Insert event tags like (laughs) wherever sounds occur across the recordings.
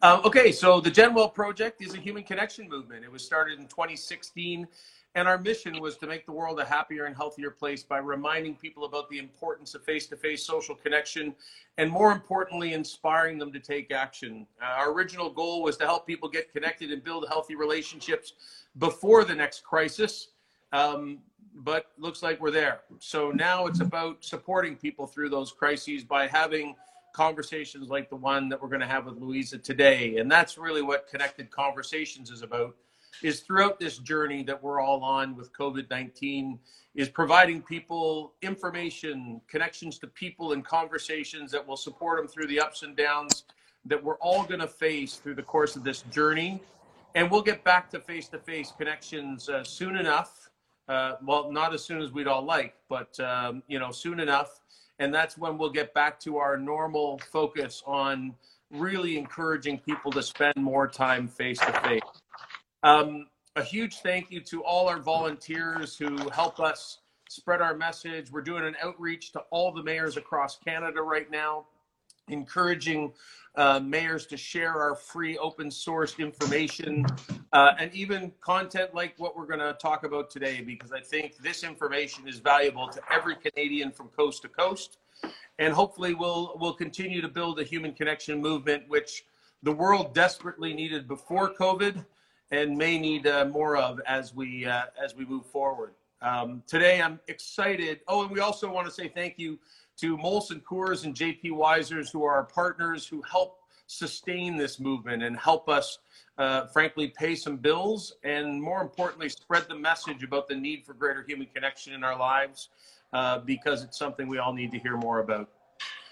Um, okay, so the GenWell Project is a human connection movement. It was started in 2016, and our mission was to make the world a happier and healthier place by reminding people about the importance of face to face social connection and, more importantly, inspiring them to take action. Uh, our original goal was to help people get connected and build healthy relationships before the next crisis. Um, but looks like we're there. So now it's about supporting people through those crises by having conversations like the one that we're going to have with Louisa today. And that's really what Connected Conversations is about is throughout this journey that we're all on with COVID-19 is providing people information, connections to people and conversations that will support them through the ups and downs that we're all going to face through the course of this journey. And we'll get back to face-to-face connections uh, soon enough. Uh, well, not as soon as we'd all like, but um, you know, soon enough and that's when we'll get back to our normal focus on really encouraging people to spend more time face to face. A huge thank you to all our volunteers who help us spread our message. We're doing an outreach to all the mayors across Canada right now, encouraging uh, mayors to share our free open source information uh, and even content like what we're going to talk about today, because I think this information is valuable to every Canadian from coast to coast. And hopefully we'll, we'll continue to build a human connection movement, which the world desperately needed before COVID and may need uh, more of as we, uh, as we move forward. Um, today I'm excited. Oh, and we also want to say thank you to Molson Coors and JP Wiser's, who are our partners who help sustain this movement and help us, uh, frankly, pay some bills and more importantly, spread the message about the need for greater human connection in our lives uh, because it's something we all need to hear more about.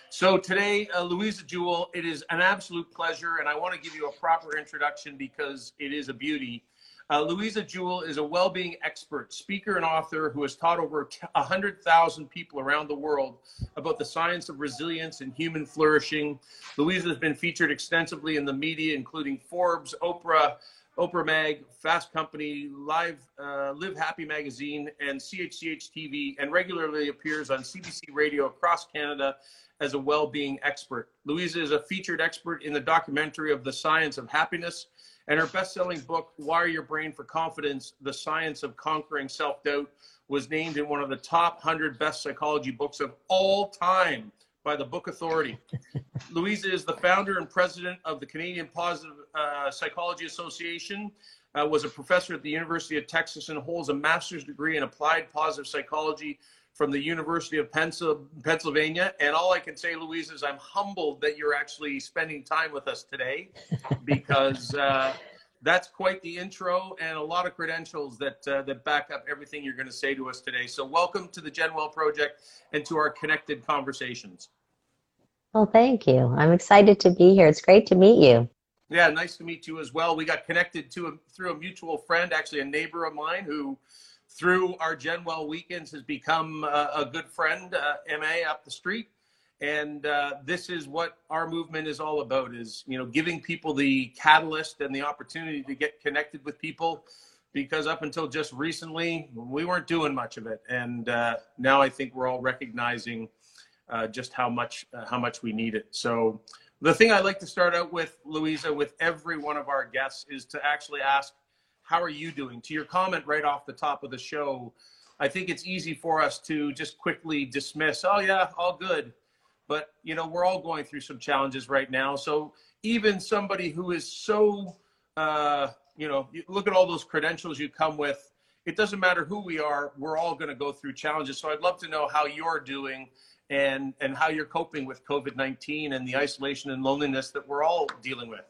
So today, uh, Louisa Jewell, it is an absolute pleasure, and I want to give you a proper introduction because it is a beauty. Uh, Louisa Jewell is a well-being expert, speaker, and author who has taught over 100,000 people around the world about the science of resilience and human flourishing. Louisa has been featured extensively in the media, including Forbes, Oprah, Oprah Mag, Fast Company, Live, uh, Live Happy Magazine, and CHCH TV, and regularly appears on CBC Radio across Canada as a well-being expert. Louisa is a featured expert in the documentary of the science of happiness and her best selling book, Wire Your Brain for Confidence The Science of Conquering Self Doubt, was named in one of the top 100 best psychology books of all time by the Book Authority. (laughs) Louisa is the founder and president of the Canadian Positive uh, Psychology Association, uh, was a professor at the University of Texas, and holds a master's degree in applied positive psychology from the University of Pennsylvania. And all I can say, Louise, is I'm humbled that you're actually spending time with us today (laughs) because uh, that's quite the intro and a lot of credentials that, uh, that back up everything you're going to say to us today. So, welcome to the GenWell Project and to our connected conversations. Well, thank you. I'm excited to be here. It's great to meet you. Yeah, nice to meet you as well. We got connected to a, through a mutual friend, actually a neighbor of mine who through our GenWell weekends has become uh, a good friend, uh, MA up the street. And uh, this is what our movement is all about is, you know, giving people the catalyst and the opportunity to get connected with people because up until just recently, we weren't doing much of it. And uh, now I think we're all recognizing uh, just how much, uh, how much we need it. So the thing I like to start out with, Louisa, with every one of our guests is to actually ask, how are you doing? To your comment right off the top of the show, I think it's easy for us to just quickly dismiss, oh yeah, all good. But you know, we're all going through some challenges right now. So even somebody who is so, uh, you know, look at all those credentials you come with. It doesn't matter who we are. We're all going to go through challenges. So I'd love to know how you're doing and and how you're coping with COVID nineteen and the isolation and loneliness that we're all dealing with.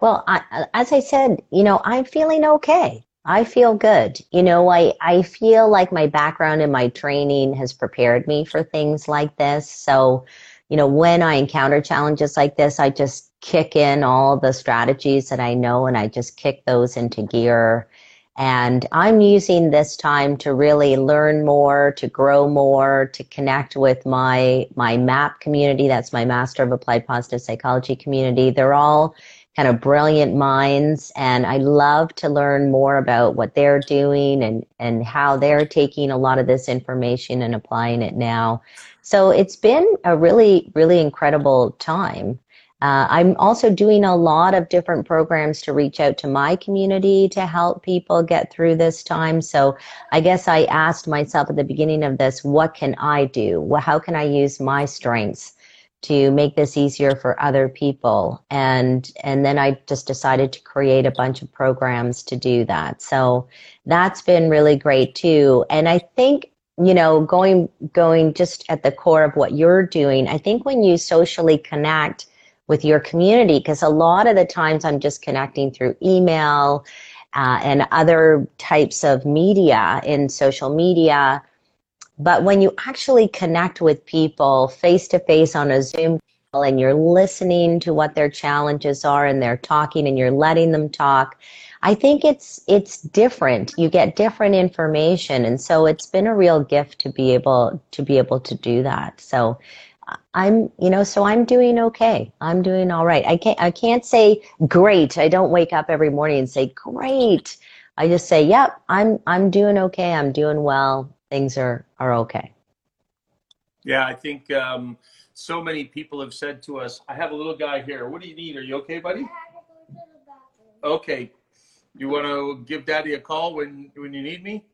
Well, I, as I said, you know, I'm feeling okay. I feel good. You know, I, I feel like my background and my training has prepared me for things like this. So, you know, when I encounter challenges like this, I just kick in all the strategies that I know and I just kick those into gear. And I'm using this time to really learn more, to grow more, to connect with my, my MAP community. That's my Master of Applied Positive Psychology community. They're all kind of brilliant minds and I love to learn more about what they're doing and, and how they're taking a lot of this information and applying it now. So it's been a really, really incredible time. Uh, I'm also doing a lot of different programs to reach out to my community to help people get through this time. So I guess I asked myself at the beginning of this, what can I do? Well, how can I use my strengths to make this easier for other people? And and then I just decided to create a bunch of programs to do that. So that's been really great too. And I think you know going going just at the core of what you're doing, I think when you socially connect with your community because a lot of the times I'm just connecting through email uh, and other types of media in social media. But when you actually connect with people face to face on a Zoom call and you're listening to what their challenges are and they're talking and you're letting them talk, I think it's it's different. You get different information, and so it's been a real gift to be able to be able to do that. So uh, I'm, you know, so I'm doing okay. I'm doing all right. I can't, I can't say great. I don't wake up every morning and say great. I just say, yep, I'm, I'm doing okay. I'm doing well. Things are, are okay. Yeah. I think, um, so many people have said to us, I have a little guy here. What do you need? Are you okay, buddy? Okay. You want to give daddy a call when, when you need me?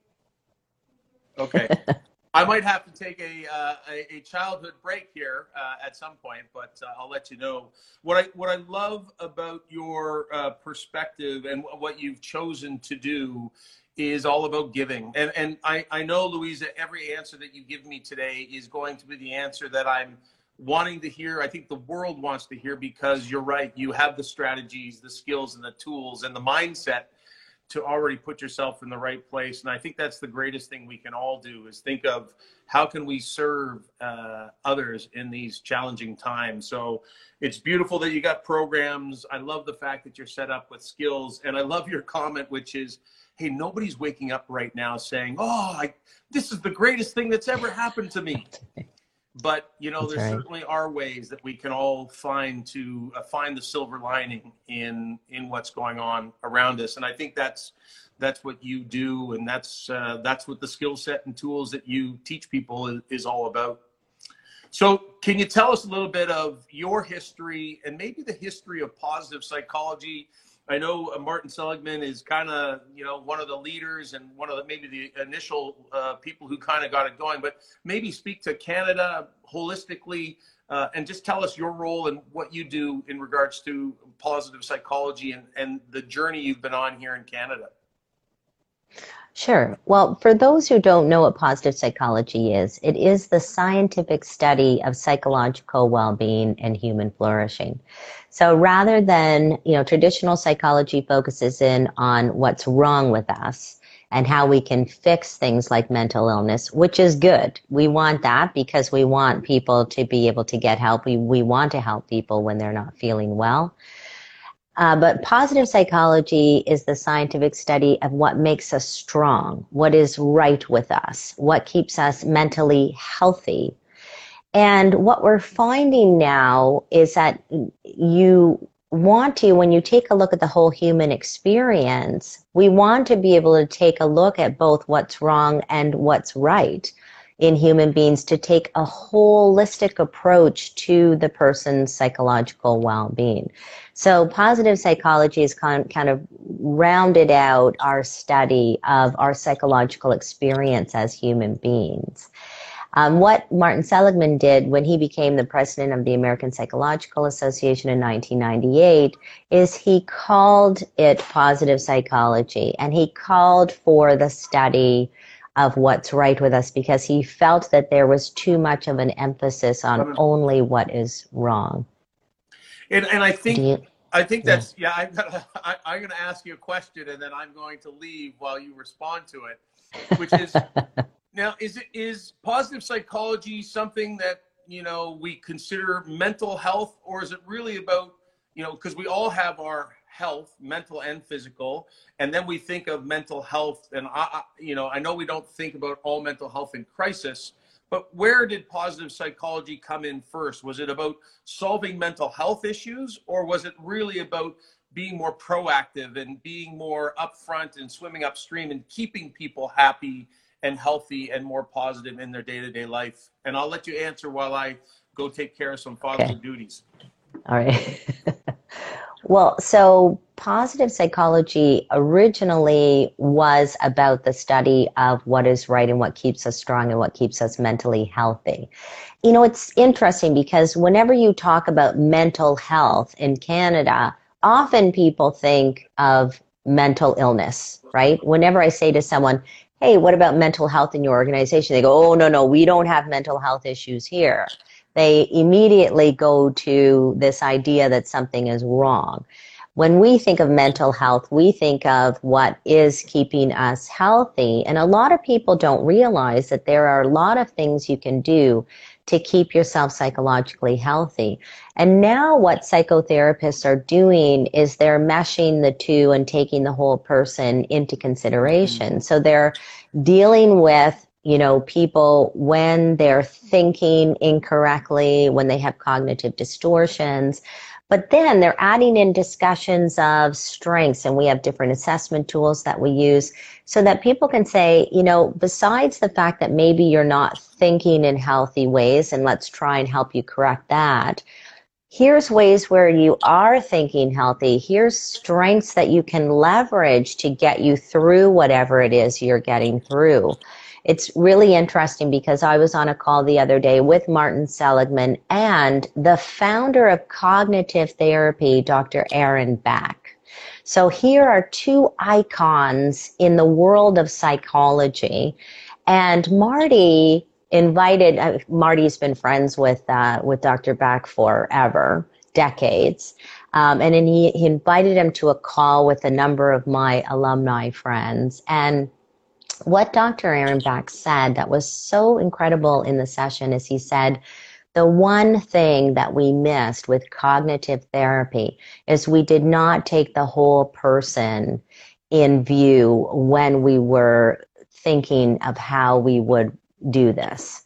Okay. (laughs) I might have to take a uh, a, a, childhood break here uh, at some point, but uh, I'll let you know. What I what I love about your uh, perspective and what you've chosen to do is all about giving. And and I I know Louisa, every answer that you give me today is going to be the answer that I'm wanting to hear. I think the world wants to hear because you're right. You have the strategies, the skills, and the tools, and the mindset to already put yourself in the right place. And I think that's the greatest thing we can all do is think of how can we serve uh, others in these challenging times. So it's beautiful that you got programs. I love the fact that you're set up with skills, and I love your comment, which is, "Hey, nobody's waking up right now saying, oh, I, this is the greatest thing that's ever happened to me.'" (laughs) but you know there certainly are ways that we can all find to uh, find the silver lining in in what's going on around us. And i think that's that's what you do and that's uh, that's what the skill set and tools that you teach people is, is all about. So can you tell us a little bit of your history and maybe the history of positive psychology I know uh, Martin Seligman is kind of, you know, one of the leaders and one of the maybe the initial uh, people who kind of got it going. But maybe speak to Canada holistically uh, and just tell us your role and what you do in regards to positive psychology and, and the journey you've been on here in Canada. Sure. Well, for those who don't know what positive psychology is, it is the scientific study of psychological well-being and human flourishing. So rather than, you know, traditional psychology focuses in on what's wrong with us and how we can fix things like mental illness, which is good. We want that because we want people to be able to get help. We, we want to help people when they're not feeling well. Uh, but positive psychology is the scientific study of what makes us strong, what is right with us, what keeps us mentally healthy. And what we're finding now is that you want to, when you take a look at the whole human experience, we want to be able to take a look at both what's wrong and what's right in human beings to take a holistic approach to the person's psychological well-being. So positive psychology has kind of rounded out our study of our psychological experience as human beings. Um, what Martin Seligman did when he became the president of the American Psychological Association in 1998 is he called it positive psychology and he called for the study of what's right with us because he felt that there was too much of an emphasis on only what is wrong. And, and I think you, I think that's yeah. yeah I'm gonna I, I'm gonna ask you a question and then I'm going to leave while you respond to it, which is (laughs) now is it is positive psychology something that you know we consider mental health or is it really about you know because we all have our health, mental and physical, and then we think of mental health. And I, you know, I know we don't think about all mental health in crisis, but where did positive psychology come in first? Was it about solving mental health issues, or was it really about being more proactive and being more upfront and swimming upstream and keeping people happy and healthy and more positive in their day-to-day life? And I'll let you answer while I go take care of some fatherly okay. duties. All right. (laughs) well, so positive psychology originally was about the study of what is right and what keeps us strong and what keeps us mentally healthy. You know, it's interesting because whenever you talk about mental health in Canada, often people think of mental illness, right? Whenever I say to someone, hey, what about mental health in your organization? They go, oh, no, no, we don't have mental health issues here. They immediately go to this idea that something is wrong. When we think of mental health, we think of what is keeping us healthy. And a lot of people don't realize that there are a lot of things you can do to keep yourself psychologically healthy. And now what psychotherapists are doing is they're meshing the two and taking the whole person into consideration. Mm-hmm. So they're dealing with you know, people when they're thinking incorrectly, when they have cognitive distortions. But then they're adding in discussions of strengths, and we have different assessment tools that we use so that people can say, you know, besides the fact that maybe you're not thinking in healthy ways, and let's try and help you correct that. Here's ways where you are thinking healthy. Here's strengths that you can leverage to get you through whatever it is you're getting through. It's really interesting because I was on a call the other day with Martin Seligman and the founder of cognitive therapy, Dr. Aaron Beck. So here are two icons in the world of psychology. And Marty invited, uh, Marty's been friends with, uh, with Dr. Beck forever, decades. Um, and then he, he invited him to a call with a number of my alumni friends. And what Dr. Aaron Beck said that was so incredible in the session is he said, the one thing that we missed with cognitive therapy is we did not take the whole person in view when we were thinking of how we would do this.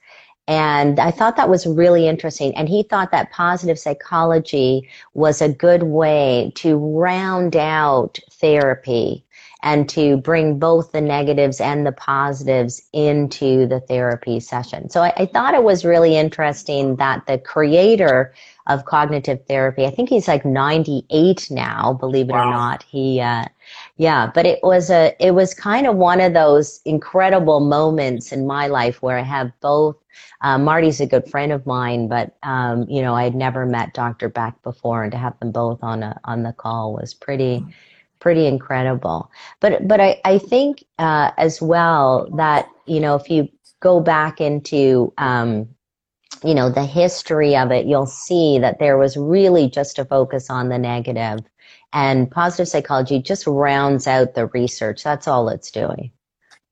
And I thought that was really interesting. And he thought that positive psychology was a good way to round out therapy and to bring both the negatives and the positives into the therapy session. So I, I, thought it was really interesting that the creator of cognitive therapy, I think he's like 98 now, believe it wow. or not. He, uh, yeah, but it was a, it was kind of one of those incredible moments in my life where I have both. Uh, Marty's a good friend of mine, but um, you know I had never met Dr. Beck before, and to have them both on a on the call was pretty. Pretty incredible. But but I I think uh, as well that you know if you go back into um, you know the history of it, you'll see that there was really just a focus on the negative, and positive psychology just rounds out the research. That's all it's doing.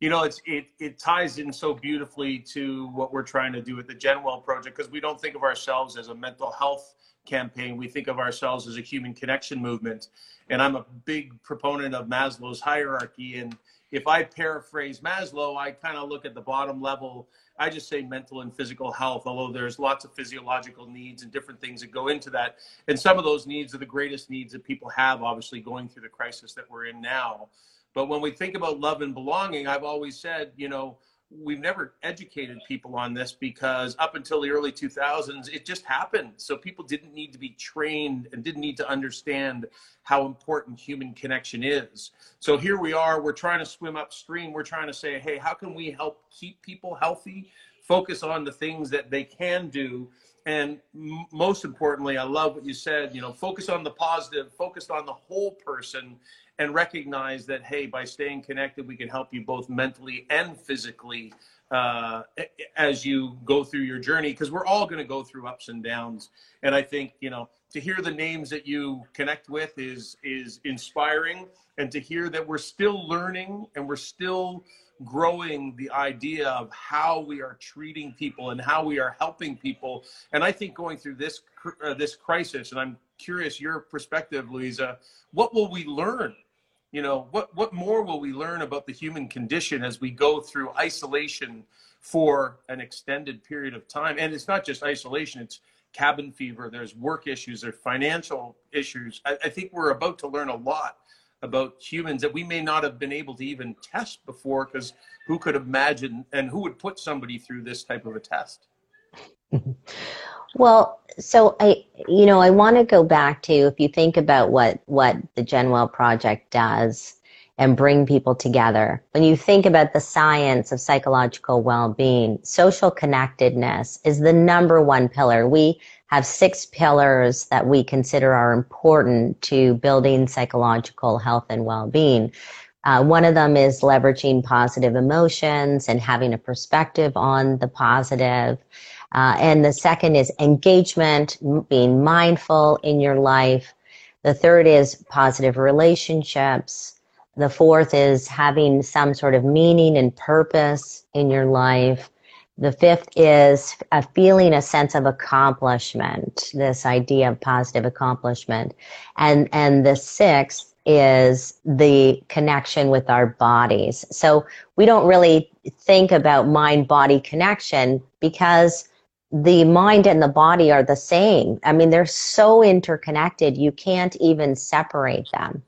You know, it's it it ties in so beautifully to what we're trying to do with the GenWell project because we don't think of ourselves as a mental health campaign. We think of ourselves as a human connection movement. And I'm a big proponent of Maslow's hierarchy. And if I paraphrase Maslow, I kind of look at the bottom level. I just say mental and physical health, although there's lots of physiological needs and different things that go into that. And some of those needs are the greatest needs that people have, obviously, going through the crisis that we're in now. But when we think about love and belonging, I've always said, you know, we've never educated people on this because up until the early 2000s it just happened. So people didn't need to be trained and didn't need to understand how important human connection is. So here we are we're trying to swim upstream. We're trying to say hey how can we help keep people healthy focus on the things that they can do and m- most importantly i love what you said you know focus on the positive focus on the whole person and recognize that hey by staying connected we can help you both mentally and physically uh, as you go through your journey because we're all going to go through ups and downs. And i think you know to hear the names that you connect with is is inspiring. And to hear that we're still learning and we're still growing the idea of how we are treating people and how we are helping people. And i think going through this uh, this crisis and i'm curious your perspective louisa what will we learn you know what what more will we learn about the human condition as we go through isolation for an extended period of time? And it's not just isolation it's cabin fever there's work issues there's financial issues. I, I think we're about to learn a lot about humans that we may not have been able to even test before because who could imagine and who would put somebody through this type of a test (laughs) Well, so I, you know, I want to go back to if you think about what what the Genwell Project does and bring people together. When you think about the science of psychological well-being, social connectedness is the number one pillar. We have six pillars that we consider are important to building psychological health and well-being. Uh, one of them is leveraging positive emotions and having a perspective on the positive. Uh, and the second is engagement, being mindful in your life. The third is positive relationships. The fourth is having some sort of meaning and purpose in your life. The fifth is a feeling a sense of accomplishment, this idea of positive accomplishment. And, and the sixth is the connection with our bodies. So we don't really think about mind body connection because the mind and the body are the same. I mean, they're so interconnected, you can't even separate them.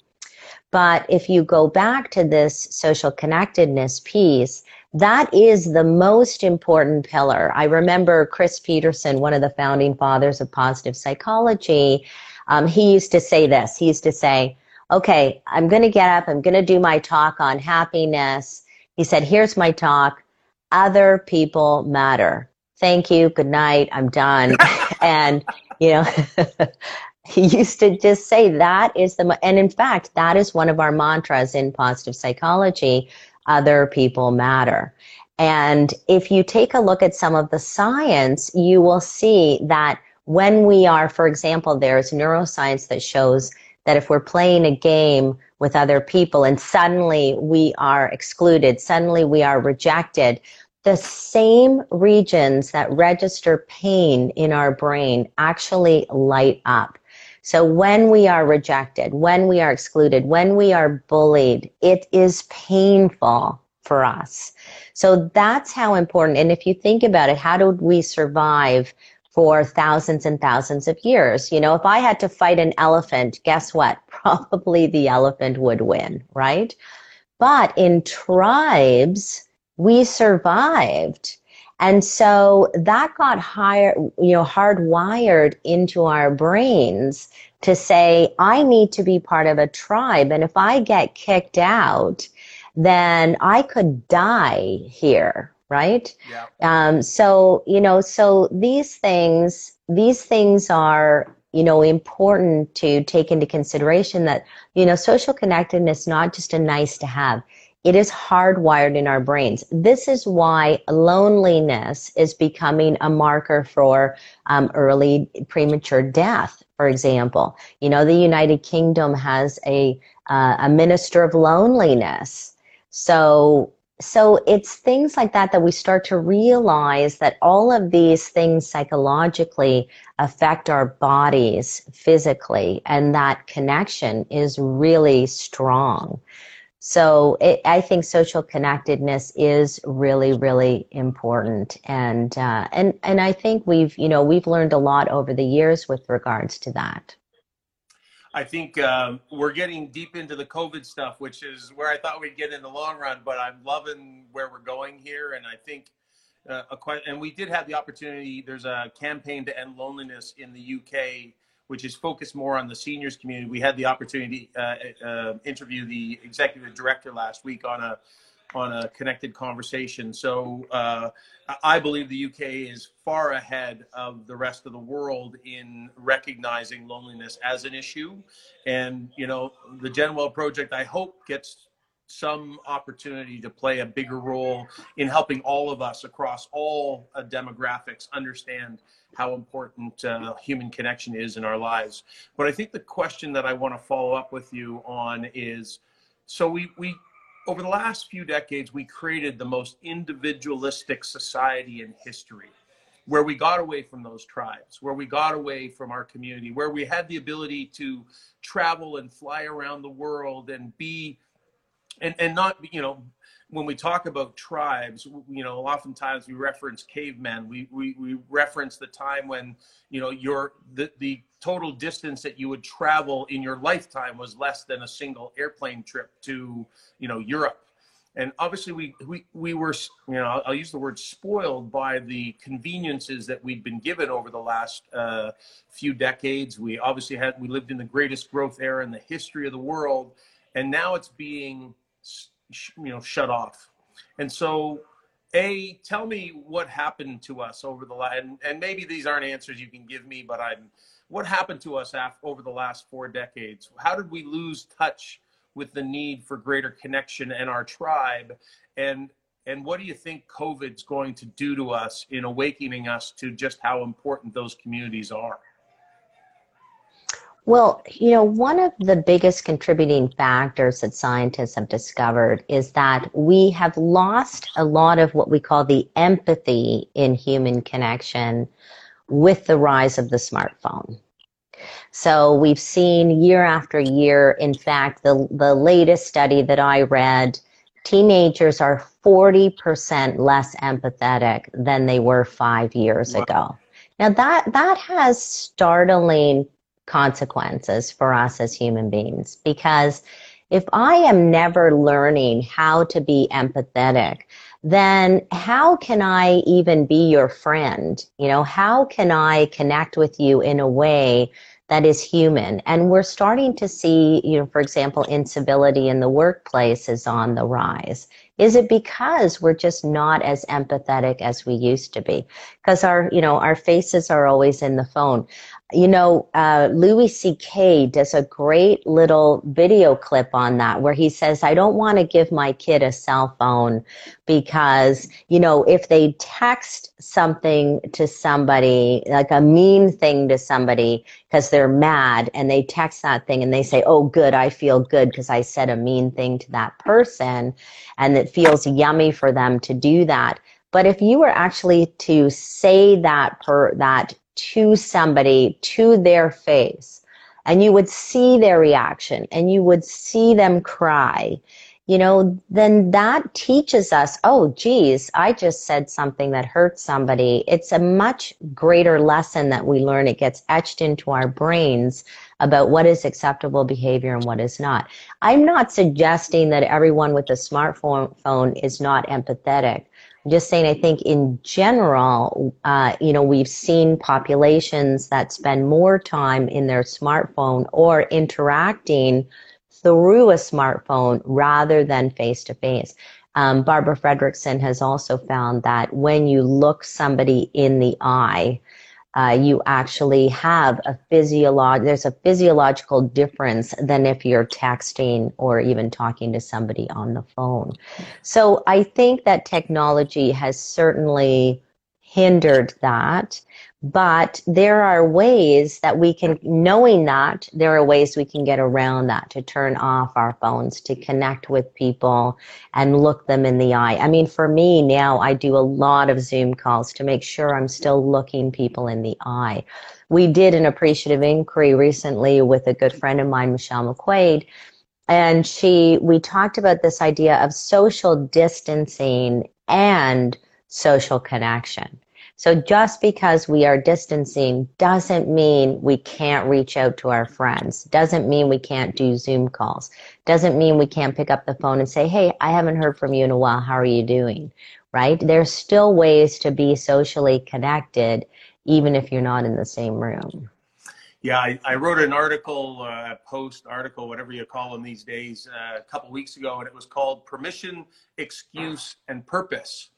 But if you go back to this social connectedness piece, that is the most important pillar. I remember Chris Peterson, one of the founding fathers of positive psychology, um, he used to say this. He used to say, okay, I'm going to get up, I'm going to do my talk on happiness. He said, here's my talk. Other people matter. Thank you. Good night. I'm done. and, you know, (laughs) he used to just say that is the, and in fact, that is one of our mantras in positive psychology. Other people matter. And if you take a look at some of the science, you will see that when we are, for example, there's neuroscience that shows that if we're playing a game with other people and suddenly we are excluded, suddenly we are rejected, the same regions that register pain in our brain actually light up. So when we are rejected, when we are excluded, when we are bullied, it is painful for us. So that's how important. And if you think about it, how did we survive for thousands and thousands of years. You know, if I had to fight an elephant, guess what? (laughs) Probably the elephant would win, right? But in tribes, we survived. And so that got higher, you know, hardwired into our brains to say, I need to be part of a tribe. And if I get kicked out, then I could die here, right? Yeah. Um, so, you know, so these things, these things are, you know, important to take into consideration that, you know, social connectedness is not just a nice to have. It is hardwired in our brains. This is why loneliness is becoming a marker for um, early premature death, for example. You know, the United Kingdom has a, uh, a minister of loneliness. So so it's things like that that we start to realize that all of these things psychologically affect our bodies physically and that connection is really strong so it, i think social connectedness is really really important and uh, and and i think we've you know we've learned a lot over the years with regards to that I think um, we're getting deep into the COVID stuff, which is where I thought we'd get in the long run. But I'm loving where we're going here, and I think uh, a and we did have the opportunity. There's a campaign to end loneliness in the UK, which is focused more on the seniors community. We had the opportunity to uh, uh, interview the executive director last week on a on a connected conversation. So uh, I believe the UK is far ahead of the rest of the world in recognizing loneliness as an issue. And, you know, the Genwell Project, I hope, gets some opportunity to play a bigger role in helping all of us across all uh, demographics understand how important uh, human connection is in our lives. But I think the question that I want to follow up with you on is so we, we over the last few decades, we created the most individualistic society in history, where we got away from those tribes, where we got away from our community, where we had the ability to travel and fly around the world and be, and, and not, you know, when we talk about tribes, you know, oftentimes we reference cavemen. We, we, we reference the time when, you know, your the, the total distance that you would travel in your lifetime was less than a single airplane trip to, you know, Europe. and obviously we we we were you know I'll, use the word spoiled by the conveniences that we'd been given over the last uh, few decades. We obviously had we lived in the greatest growth era in the history of the world, and now it's being you know shut off. And so, a tell me what happened to us over the last and, and maybe these aren't answers you can give me, but I'm what happened to us after, over the last four decades? How did we lose touch? with the need for greater connection and our tribe and and what do you think covid's going to do to us in awakening us to just how important those communities are well, you know, one of the biggest contributing factors that scientists have discovered is that we have lost a lot of what we call the empathy in human connection with the rise of the smartphone. So we've seen year after year, in fact, the, the latest study that I read, teenagers are 40% less empathetic than they were five years wow. ago. Now that, that has startling consequences for us as human beings because if I am never learning how to be empathetic, then how can I even be your friend? You know, how can I connect with you in a way that is human. And we're starting to see, you know, for example, incivility in the workplace is on the rise. Is it because we're just not as empathetic as we used to be? Because our, you know, our faces are always in the phone. You know, uh, Louis C.K. does a great little video clip on that where he says, I don't want to give my kid a cell phone because, you know, if they text something to somebody, like a mean thing to somebody, because they're mad and they text that thing and they say, Oh, good, I feel good because I said a mean thing to that person. And it feels yummy for them to do that. But if you were actually to say that per that to somebody, to their face, and you would see their reaction and you would see them cry, you know, then that teaches us, oh, geez, I just said something that hurt somebody. It's a much greater lesson that we learn. It gets etched into our brains about what is acceptable behavior and what is not. I'm not suggesting that everyone with a smartphone phone is not empathetic just saying, I think in general, uh, you know, we've seen populations that spend more time in their smartphone or interacting through a smartphone rather than face to face. Barbara Fredrickson has also found that when you look somebody in the eye, uh, you actually have a physiolog there's a physiological difference than if you're texting or even talking to somebody on the phone. So I think that technology has certainly hindered that. But there are ways that we can, knowing that, there are ways we can get around that to turn off our phones, to connect with people and look them in the eye. I mean, for me now, I do a lot of Zoom calls to make sure I'm still looking people in the eye. We did an appreciative inquiry recently with a good friend of mine, Michelle McQuaid, and she, we talked about this idea of social distancing and social connection. So just because we are distancing doesn't mean we can't reach out to our friends. Doesn't mean we can't do Zoom calls. Doesn't mean we can't pick up the phone and say, Hey, I haven't heard from you in a while. How are you doing? Right? There's still ways to be socially connected, even if you're not in the same room. Yeah, I, I wrote an article, uh, post article, whatever you call them these days, uh, a couple weeks ago, and it was called Permission, Excuse, and Purpose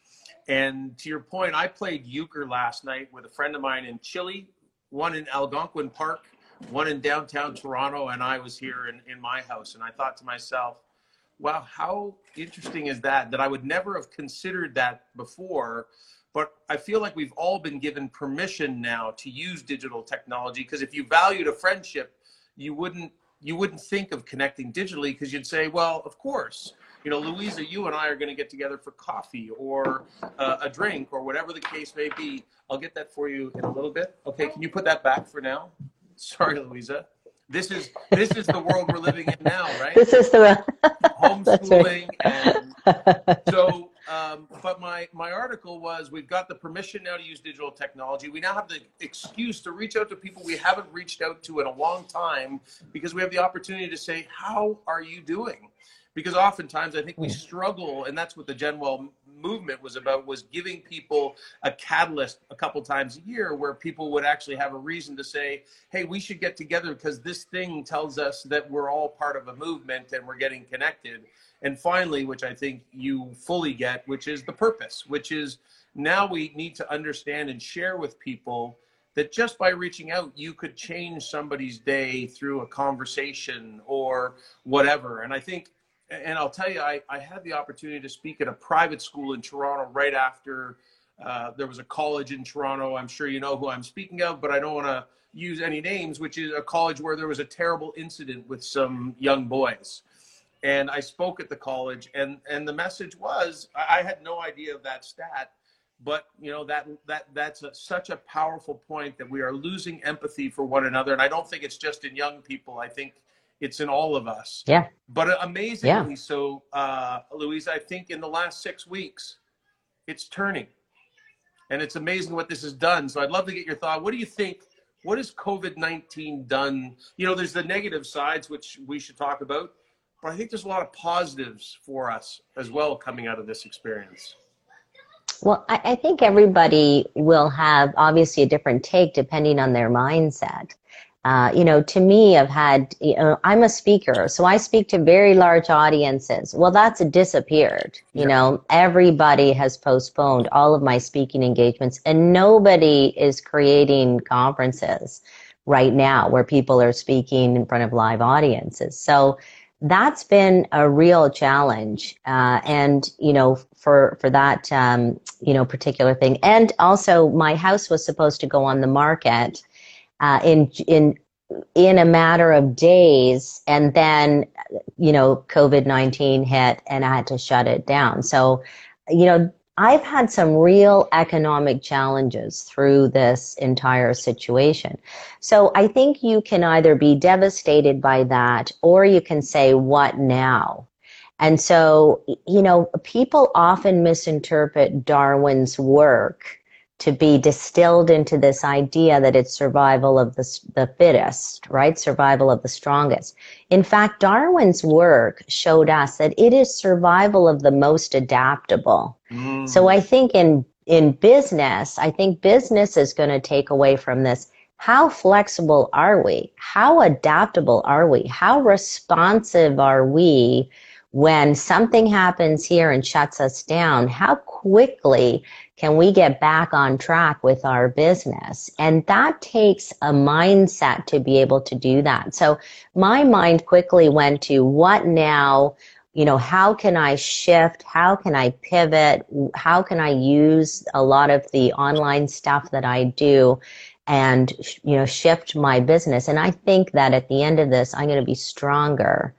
and to your point, I played euchre last night with a friend of mine in Chile, one in Algonquin Park, one in downtown Toronto, and I was here in, in my house. And I thought to myself, wow, how interesting is that? That I would never have considered that before. But I feel like we've all been given permission now to use digital technology because if you valued a friendship, you wouldn't you wouldn't think of connecting digitally because you'd say, well, of course, you know, Louisa, you and I are going to get together for coffee or uh, a drink or whatever the case may be. I'll get that for you in a little bit. Okay, can you put that back for now? Sorry, Louisa. This is this is the world we're living in now, right? This is the (laughs) homeschooling, right. and so. Um, but my my article was we've got the permission now to use digital technology. We now have the excuse to reach out to people we haven't reached out to in a long time because we have the opportunity to say, "How are you doing?" Because oftentimes I think we struggle, and that's what the Genwell movement was about was giving people a catalyst a couple times a year where people would actually have a reason to say hey we should get together because this thing tells us that we're all part of a movement and we're getting connected. And finally which i think you fully get which is the purpose which is now we need to understand and share with people that just by reaching out you could change somebody's day through a conversation or whatever. And i think and I'll tell you, I, I had the opportunity to speak at a private school in Toronto right after uh, there was a college in Toronto. I'm sure you know who I'm speaking of, but I don't want to use any names, which is a college where there was a terrible incident with some young boys. And I spoke at the college, and, and the message was I had no idea of that stat, but you know that that that's a, such a powerful point that we are losing empathy for one another, and I don't think it's just in young people. I think it's in all of us. Yeah. But amazingly yeah. so, uh, Louise, I think in the last six weeks, it's turning. And it's amazing what this has done. So I'd love to get your thought. What do you think? What has COVID 19 done? You know, there's the negative sides, which we should talk about, but I think there's a lot of positives for us as well coming out of this experience. Well, I, I think everybody will have obviously a different take depending on their mindset. Uh, you know, to me, I've had, you know, I'm a speaker, so I speak to very large audiences. Well, that's disappeared. You know, everybody has postponed all of my speaking engagements, and nobody is creating conferences right now where people are speaking in front of live audiences. So that's been a real challenge, uh, and you know, for for that um, you know particular thing, and also my house was supposed to go on the market uh, in in in a matter of days, and then you know COVID nineteen hit, and I had to shut it down. So, you know, I've had some real economic challenges through this entire situation. So I think you can either be devastated by that, or you can say, "What now?" And so, you know, people often misinterpret Darwin's work to be distilled into this idea that it's survival of the, the fittest, right? Survival of the strongest. In fact, Darwin's work showed us that it is survival of the most adaptable. Mm. So I think in, in business, I think business is going to take away from this. How flexible are we? How adaptable are we? How responsive are we when something happens here and shuts us down? How quickly can we get back on track with our business? And that takes a mindset to be able to do that. So my mind quickly went to what now? You know, how can I shift? How can I pivot? How can I use a lot of the online stuff that I do and, you know, shift my business? And I think that at the end of this, I'm going to be stronger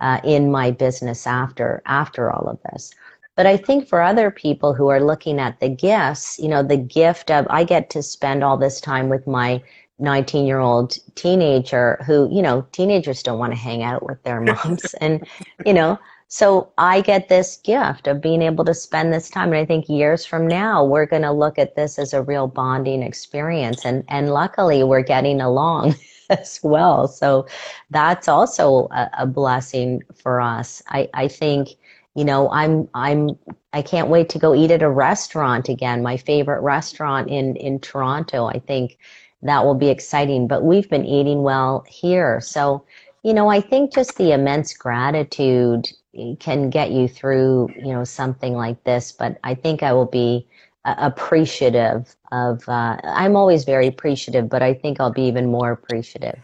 uh, in my business after, after all of this. But I think for other people who are looking at the gifts, you know, the gift of, I get to spend all this time with my 19 year old teenager who, you know, teenagers don't want to hang out with their (laughs) moms. and, you know, so I get this gift of being able to spend this time. And I think years from now, we're going to look at this as a real bonding experience. And, and luckily we're getting along (laughs) as well. So that's also a, a blessing for us. I, I think, you know, I'm I'm I can't wait to go eat at a restaurant again. My favorite restaurant in in Toronto. I think that will be exciting. But we've been eating well here, so you know, I think just the immense gratitude can get you through you know something like this. But I think I will be uh, appreciative of. Uh, I'm always very appreciative, but I think I'll be even more appreciative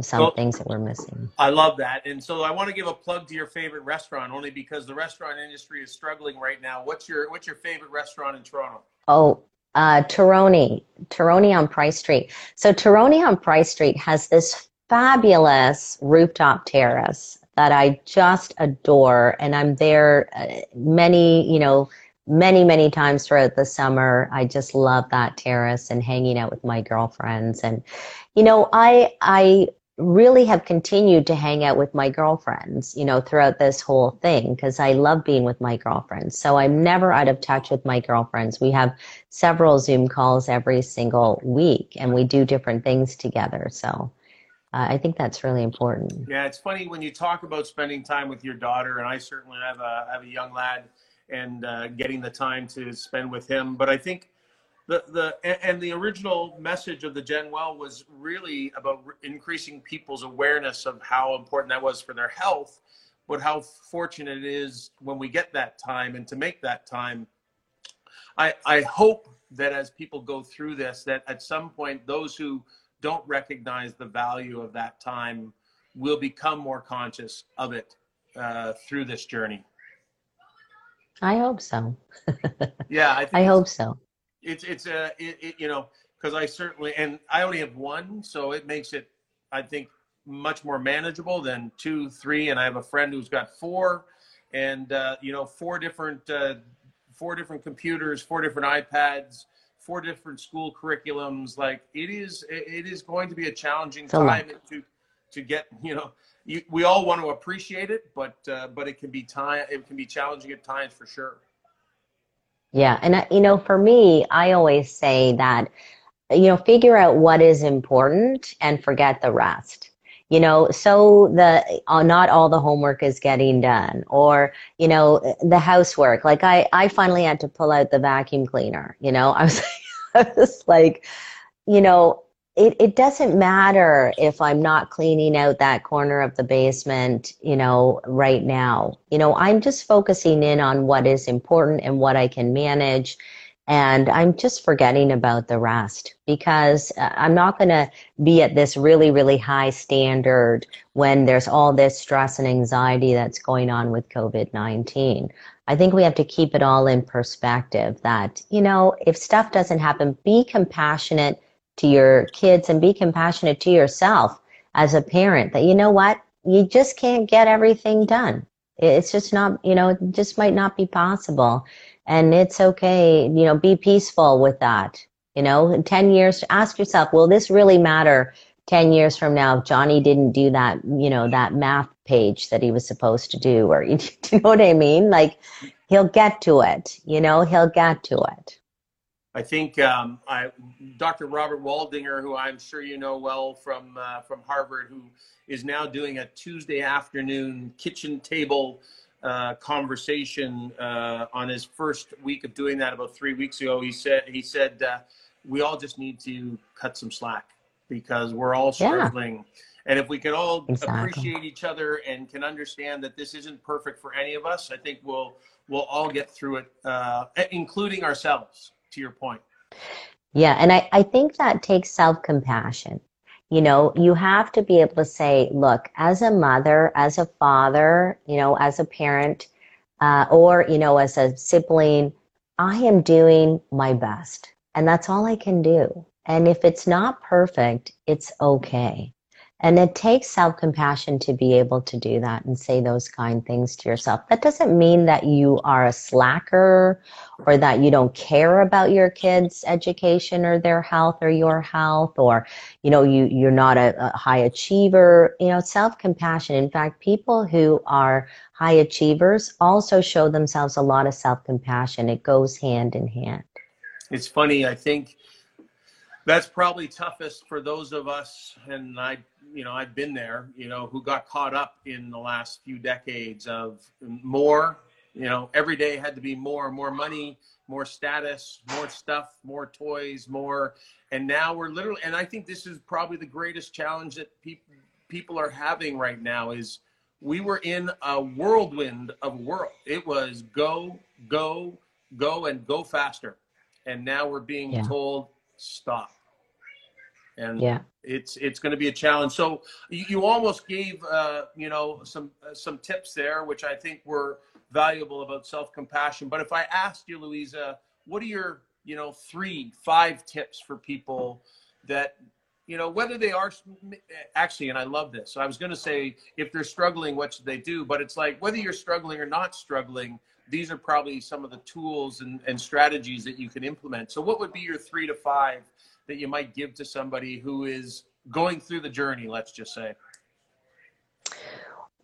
some well, things that we're missing. I love that. And so I want to give a plug to your favorite restaurant only because the restaurant industry is struggling right now. What's your what's your favorite restaurant in Toronto? Oh, uh, Terroni on Price Street. So Terroni on Price Street has this fabulous rooftop terrace that I just adore, and I'm there uh, many, you know, many, many times throughout the summer. I just love that terrace and hanging out with my girlfriends. And, you know, I, I really have continued to hang out with my girlfriends, you know, throughout this whole thing because I love being with my girlfriends. So I'm never out of touch with my girlfriends. We have several Zoom calls every single week and we do different things together. So Uh, I think that's really important. Yeah, it's funny when you talk about spending time with your daughter, and I certainly have a have a young lad, and uh, getting the time to spend with him. But I think the the and the original message of the Gen Well was really about increasing people's awareness of how important that was for their health, but how fortunate it is when we get that time and to make that time. I I hope that as people go through this, that at some point those who don't recognize the value of that time will become more conscious of it uh, through this journey. I hope so. (laughs) yeah, I, I hope so. It's it's a uh, it, it, you know because I certainly and I only have one, so it makes it I think much more manageable than two, three, and I have a friend who's got four, and uh, you know four different uh, four different computers, four different iPads, four different school curriculums. Like it is, it is going to be a challenging time to to get. You know, you, we all want to appreciate it, but uh, but it can be time. It can be challenging at times for sure. Yeah, and uh, you know, for me, I always say that you know, figure out what is important and forget the rest. You know so the uh, not all the homework is getting done or you know the housework. Like i i finally had to pull out the vacuum cleaner you know? (laughs) I was, I was like you know it, it doesn't matter if i'm not cleaning out that corner of the basement you know right now you know i'm just focusing in on what is important and what i can manage and I'm just forgetting about the rest because uh, I'm not going to be at this really, really high standard when there's all this stress and anxiety that's going on with COVID 19. I think we have to keep it all in perspective that, you know, if stuff doesn't happen, be compassionate to your kids and be compassionate to yourself as a parent that, you know what, you just can't get everything done. It's just not, you know, it just might not be possible. And it's okay you know be peaceful with that you know? In 10 years ask yourself will this really matter 10 years from now if johnny didn't do that you know that math page that he was supposed to do? Or (laughs) you know what i mean? Like he'll get to it you know? He'll get to it I think um, I, Dr. Robert Waldinger, who I'm sure you know well from uh, from Harvard, who is now doing a Tuesday afternoon kitchen table uh, conversation uh, on his first week of doing that about three weeks ago. He said he said uh, we all just need to cut some slack because we're all struggling. Yeah. And if we can all exactly. appreciate each other and can understand that this isn't perfect for any of us, I think we'll we'll all get through it, uh, including ourselves. To your point. Yeah, and I, I think that takes self compassion. You know, you have to be able to say, look, as a mother, as a father, you know, as a parent, uh, or, you know, as a sibling, I am doing my best. And that's all I can do. And if it's not perfect, it's okay. And it takes self compassion to be able to do that and say those kind things to yourself. That doesn't mean that you are a slacker or that you don't care about your kids' education or their health or your health or, you know, you, you're not a, a high achiever. You know, self compassion. In fact, people who are high achievers also show themselves a lot of self compassion. It goes hand in hand. It's funny. I think that's probably toughest for those of us, and I, you know, I've been there, you know, who got caught up in the last few decades of more, you know, every day had to be more, more money, more status, more stuff, more toys, more, and now we're literally, and I think this is probably the greatest challenge that people people are having right now is we were in a whirlwind of world. It was go, go, go, and go faster, and now we're being yeah. told stop and yeah. it's it's going to be a challenge. So you, you almost gave uh, you know some uh, some tips there which i think were valuable about self-compassion. But if i asked you louisa what are your you know three five tips for people that you know whether they are actually and i love this. So i was going to say if they're struggling what should they do? But it's like whether you're struggling or not struggling these are probably some of the tools and, and strategies that you can implement. So what would be your three to five that you might give to somebody who is going through the journey, let's just say?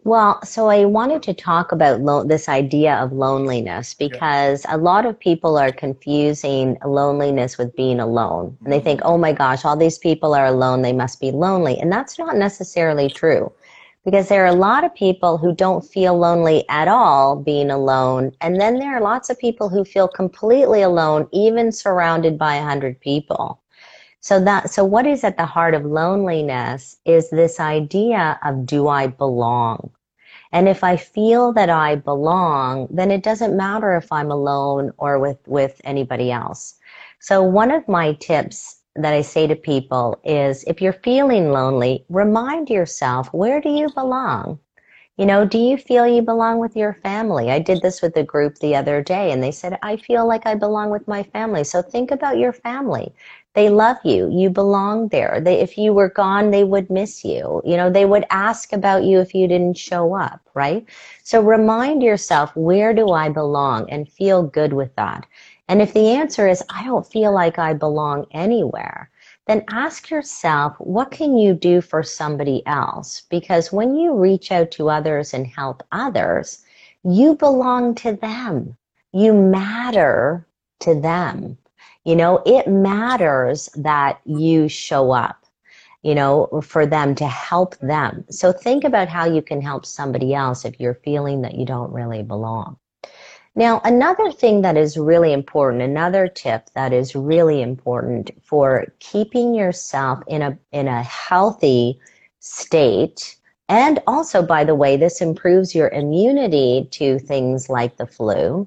Well, so I wanted to talk about lo- this idea of loneliness because yeah. a lot of people are confusing loneliness with being alone. And they mm-hmm. think, oh my gosh, all these people are alone, they must be lonely. And that's not necessarily true because there are a lot of people who don't feel lonely at all being alone. And then there are lots of people who feel completely alone, even surrounded by a hundred people. So that, so what is at the heart of loneliness is this idea of do I belong? And if I feel that I belong, then it doesn't matter if I'm alone or with, with anybody else. So one of my tips that I say to people is if you're feeling lonely, remind yourself, where do you belong? You know, do you feel you belong with your family? I did this with a group the other day and they said, I feel like I belong with my family. So think about your family. They love you. You belong there. They, if you were gone, they would miss you. You know, they would ask about you if you didn't show up, right? So remind yourself, where do I belong? And feel good with that. And if the answer is, I don't feel like I belong anywhere, then ask yourself, what can you do for somebody else? Because when you reach out to others and help others, you belong to them. You matter to them. You know, it matters that you show up, you know, for them to help them. So think about how you can help somebody else if you're feeling that you don't really belong. Now, another thing that is really important, another tip that is really important for keeping yourself in a, in a healthy state, and also, by the way, this improves your immunity to things like the flu,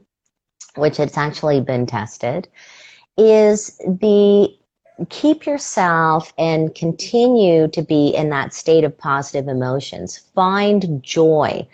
which it's actually been tested is the keep yourself and continue to be in that state of positive emotions. Find joy.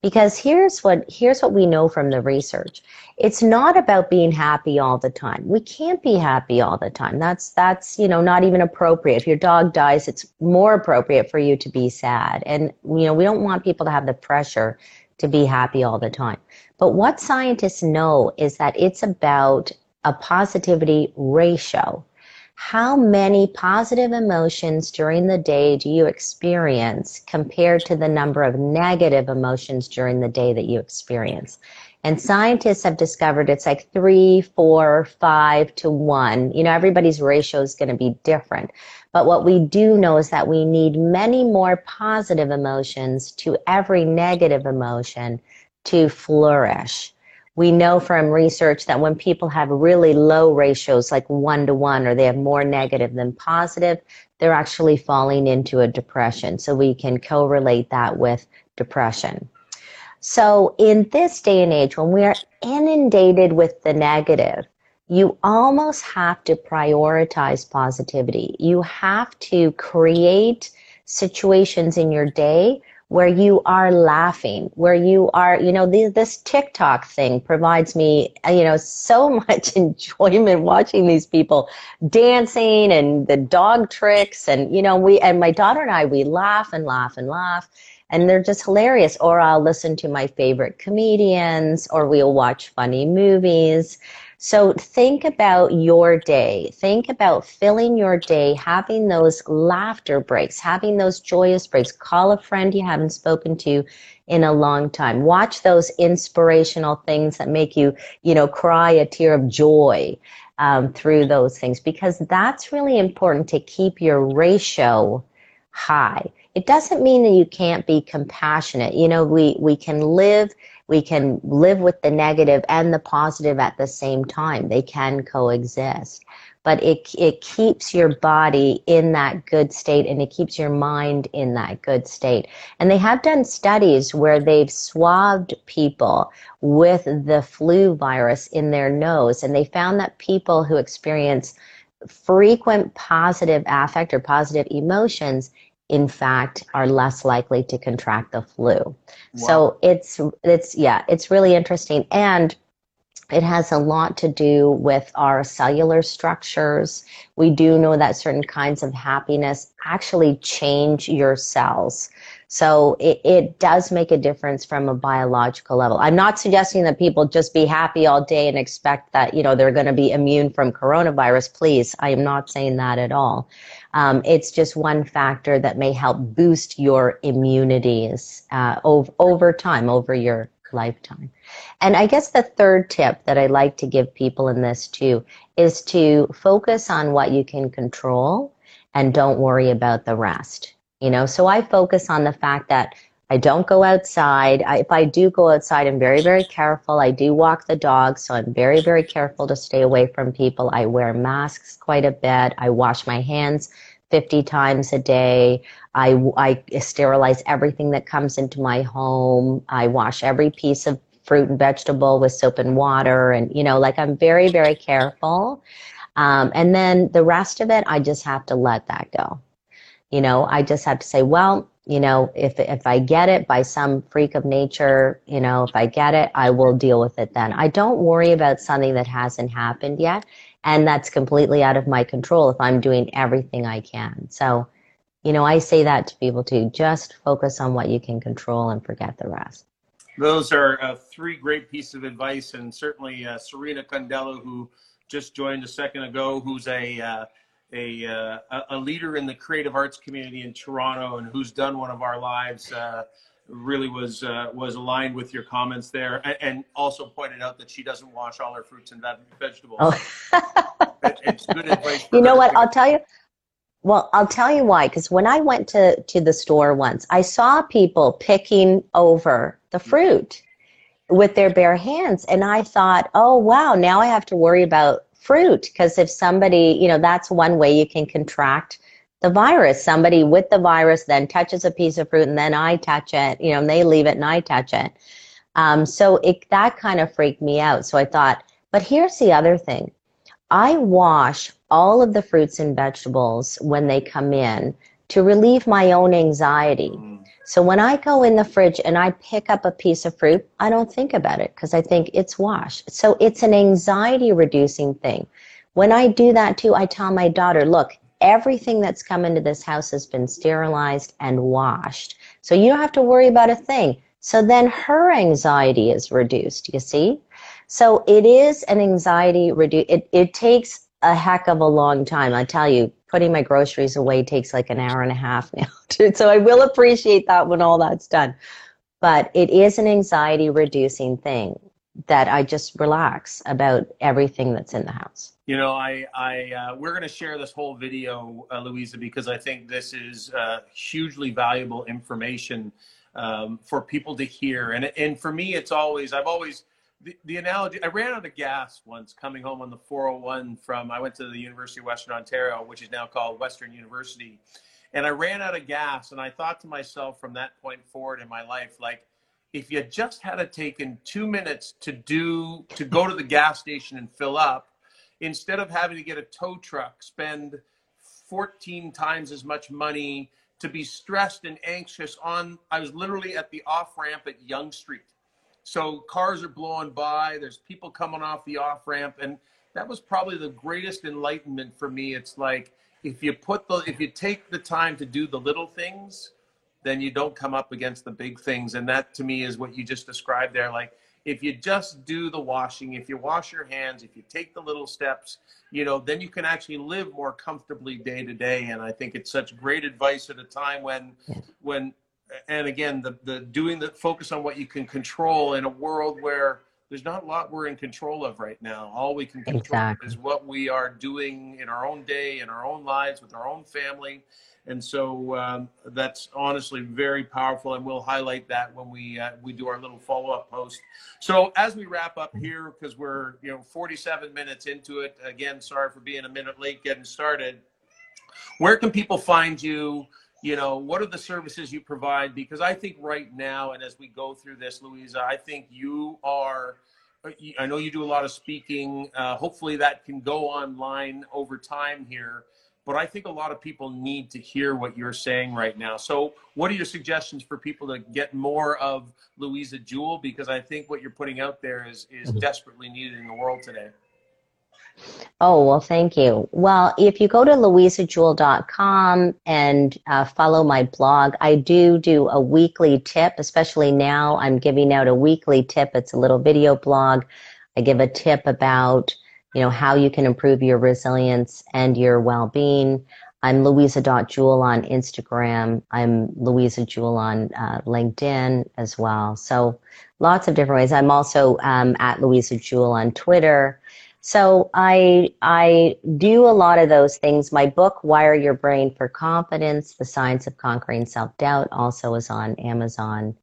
Because here's what here's what we know from the research. It's not about being happy all the time. We can't be happy all the time. That's that's, you know, not even appropriate. If your dog dies, it's more appropriate for you to be sad. And you know, we don't want people to have the pressure to be happy all the time. But what scientists know is that it's about a positivity ratio. How many positive emotions during the day do you experience compared to the number of negative emotions during the day that you experience? And scientists have discovered it's like three, four, five to one. You know, everybody's ratio is going to be different. But what we do know is that we need many more positive emotions to every negative emotion to flourish we know from research that when people have really low ratios, like one to one, or they have more negative than positive, they're actually falling into a depression. So we can correlate that with depression. So in this day and age, when we are inundated with the negative, you almost have to prioritize positivity. You have to create situations in your day where you are laughing, where you are, you know, this TikTok thing provides me, you know, so (laughs) much enjoyment watching these people dancing and the dog tricks. And, you know, we, and my daughter and I, we laugh and laugh and laugh and they're just hilarious. Or I'll listen to my favorite comedians or we'll watch funny movies. So think about your day. Think about filling your day, having those laughter breaks, having those joyous breaks. Call a friend you haven't spoken to in a long time. Watch those inspirational things that make you, you know, cry a tear of joy um, through those things because that's really important to keep your ratio high. It doesn't mean that you can't be compassionate. You know, we, we can live we can live with the negative and the positive at the same time. They can coexist. But it, it keeps your body in that good state and it keeps your mind in that good state. And they have done studies where they've swabbed people with the flu virus in their nose and they found that people who experience frequent positive affect or positive emotions in fact are less likely to contract the flu. Wow. So it's it's yeah, it's really interesting and it has a lot to do with our cellular structures. We do know that certain kinds of happiness actually change your cells. So it, it does make a difference from a biological level. I'm not suggesting that people just be happy all day and expect that, you know, they're going to be immune from coronavirus. Please, I am not saying that at all. Um, it's just one factor that may help boost your immunities uh, over, over time, over your lifetime. And I guess the third tip that I like to give people in this too is to focus on what you can control and don't worry about the rest. You know, so I focus on the fact that I don't go outside. I, if I do go outside, I'm very, very careful. I do walk the dog, so I'm very, very careful to stay away from people. I wear masks quite a bit. I wash my hands 50 times a day. I, I sterilize everything that comes into my home. I wash every piece of fruit and vegetable with soap and water. And, you know, like I'm very, very careful. Um, and then the rest of it, I just have to let that go. You know, I just have to say, well, you know, if, if I get it by some freak of nature, you know, if I get it, I will deal with it then. I don't worry about something that hasn't happened yet. And that's completely out of my control if I'm doing everything I can. So, you know, I say that to people too. Just focus on what you can control and forget the rest. Those are uh, three great pieces of advice, and certainly uh, Serena Condello, who just joined a second ago, who's a uh, a, uh, a leader in the creative arts community in Toronto, and who's done one of our lives. Uh, really was uh, was aligned with your comments there, and, and, also pointed out that she doesn't wash all her fruits and vegetables. Oh. (laughs) it, it's good advice. You know what? I'll tell you. Well, I'll tell you why. Because when I went to to the store once, I saw people picking over the fruit with their bare hands, and I thought, oh wow, now I have to worry about fruit because if somebody, you know, that's one way you can contract the virus. Somebody with the virus then touches a piece of fruit and then I touch it, you know, and they leave it and I touch it. Um, so it, that kind of freaked me out. So I thought, but here's the other thing. I wash all of the fruits and vegetables when they come in to relieve my own anxiety. So when I go in the fridge and I pick up a piece of fruit, I don't think about it because I think it's washed. So it's an anxiety reducing thing. When I do that too, I tell my daughter, look, everything that's come into this house has been sterilized and washed. So you don't have to worry about a thing. So then her anxiety is reduced, you see? So it is an anxiety reduce. It, it takes a heck of a long time. I tell you, putting my groceries away takes like an hour and a half (laughs) now. so I will appreciate that when all that's done. But it is an anxiety reducing thing that I just relax about everything that's in the house. You know, I, I, uh, we're going to share this whole video, uh, Louisa, because I think this is uh, hugely valuable information um, for people to hear. And, and for me, it's always, I've always, the, the analogy, I ran out of gas once coming home on the 401 from, I went to the University of Western Ontario, which is now called Western University. And I ran out of gas. And I thought to myself from that point forward in my life, like, if you just had taken two minutes to do, to go to the gas station and fill up, instead of having to get a tow truck, spend 14 times as much money to be stressed and anxious on I was literally at the off ramp at Yonge Street. So cars are blowing by, there's people coming off the off ramp and that was probably the greatest enlightenment for me. It's like if you put the if you take the time to do the little things, then you don't come up against the big things and that to me is what you just described there like if you just do the washing, if you wash your hands, if you take the little steps, you know, then you can actually live more comfortably day to day. And I think it's such great advice at a time when, when, and again, the, the doing the focus on what you can control in a world where there's not a lot we're in control of right now. All we can control exactly. is what we are doing in our own day, in our own lives, with our own family. And so um, that's honestly very powerful, and we'll highlight that when we uh, we do our little follow up post. So as we wrap up here, because we're you know 47 minutes into it. Again, sorry for being a minute late getting started. Where can people find you? You know, what are the services you provide? Because I think right now, and as we go through this, Louisa, I think you are. I know you do a lot of speaking. Uh, hopefully, that can go online over time here but I think a lot of people need to hear what you're saying right now. So, what are your suggestions for people to get more of Louisa Jewell? Because I think what you're putting out there is is mm-hmm. desperately needed in the world today. Oh, well, thank you. Well, if you go to louisajewell.com and uh, follow my blog, I do do a weekly tip, especially now I'm giving out a weekly tip. It's a little video blog. I give a tip about, you know, how you can improve your resilience and your well-being. I'm Louisa.jewell on Instagram. I'm Louisa Jewell on uh, LinkedIn as well. So lots of different ways. I'm also um, at Louisa Jewell on Twitter. So I I do a lot of those things. My book, Wire Your Brain for Confidence: The Science of Conquering Self-Doubt, also is on Amazon.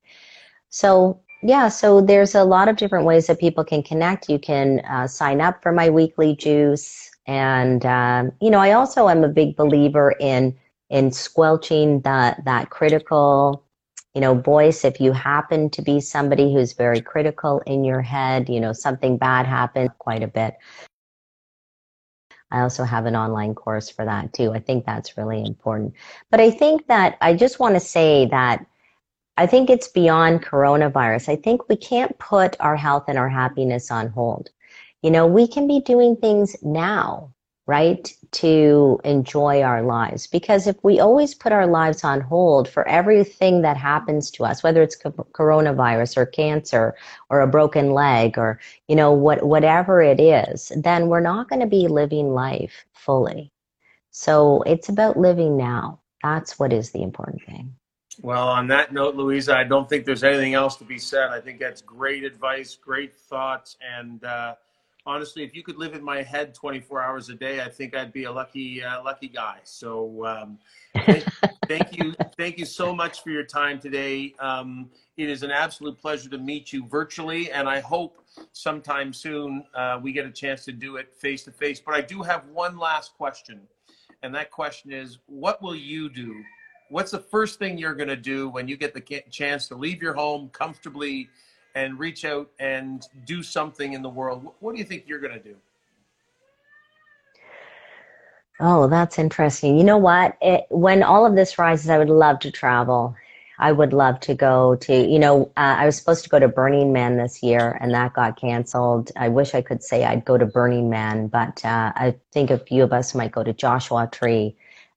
So yeah, so there's a lot of different ways that people can connect. You can uh, sign up for my weekly juice, and um, you know I also am a big believer in in squelching that that critical you know, voice, if you happen to be somebody who's very critical in your head, you know, something bad happened quite a bit. I also have an online course for that too. I think that's really important. But I think that I just want to say that I think it's beyond coronavirus. I think we can't put our health and our happiness on hold. You know, we can be doing things now right? To enjoy our lives. Because if we always put our lives on hold for everything that happens to us, whether it's coronavirus or cancer or a broken leg or, you know, what, whatever it is, then we're not going to be living life fully. So it's about living now. That's what is the important thing. Well, on that note, Louisa, I don't think there's anything else to be said. I think that's great advice, great thoughts, and uh, honestly, if you could live in my head 24 hours a day, I think I'd be a lucky, uh, lucky guy. So um, thank, (laughs) thank, you, thank you so much for your time today. Um, it is an absolute pleasure to meet you virtually, and I hope sometime soon uh, we get a chance to do it face to face. But I do have one last question, and that question is, what will you do? What's the first thing you're going to do when you get the chance to leave your home comfortably? And reach out and do something in the world, what do you think you're going to do? Oh, that's interesting. You know what? It, when all of this rises, I would love to travel. I would love to go to, you know, uh, I was supposed to go to Burning Man this year and that got canceled. I wish I could say I'd go to Burning Man, but uh, I think a few of us might go to Joshua Tree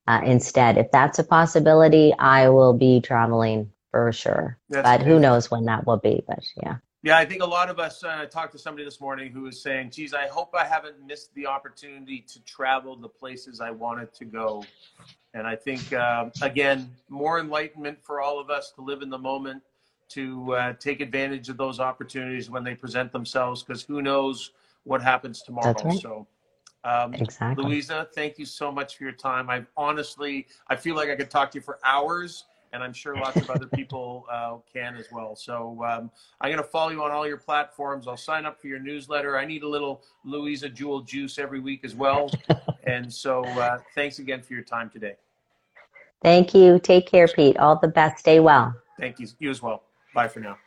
uh, instead. If that's a possibility, I will be traveling for sure. That's but who knows when that will be? But yeah. Yeah, I think a lot of us uh, talked to somebody this morning who was saying, "Geez, I hope I haven't missed the opportunity to travel the places I wanted to go." And I think uh, again, more enlightenment for all of us to live in the moment, to uh, take advantage of those opportunities when they present themselves, because who knows what happens tomorrow. Right. So. Um, exactly. Louisa, thank you so much for your time. I honestly, I feel like I could talk to you for hours and I'm sure lots of (laughs) other people uh, can as well. So um, I'm going to follow you on all your platforms. I'll sign up for your newsletter. I need a little Louisa Jewell juice every week as well. (laughs) and so uh, thanks again for your time today. Thank you. Take care, Pete. All the best. Stay well. Thank you. You as well. Bye for now.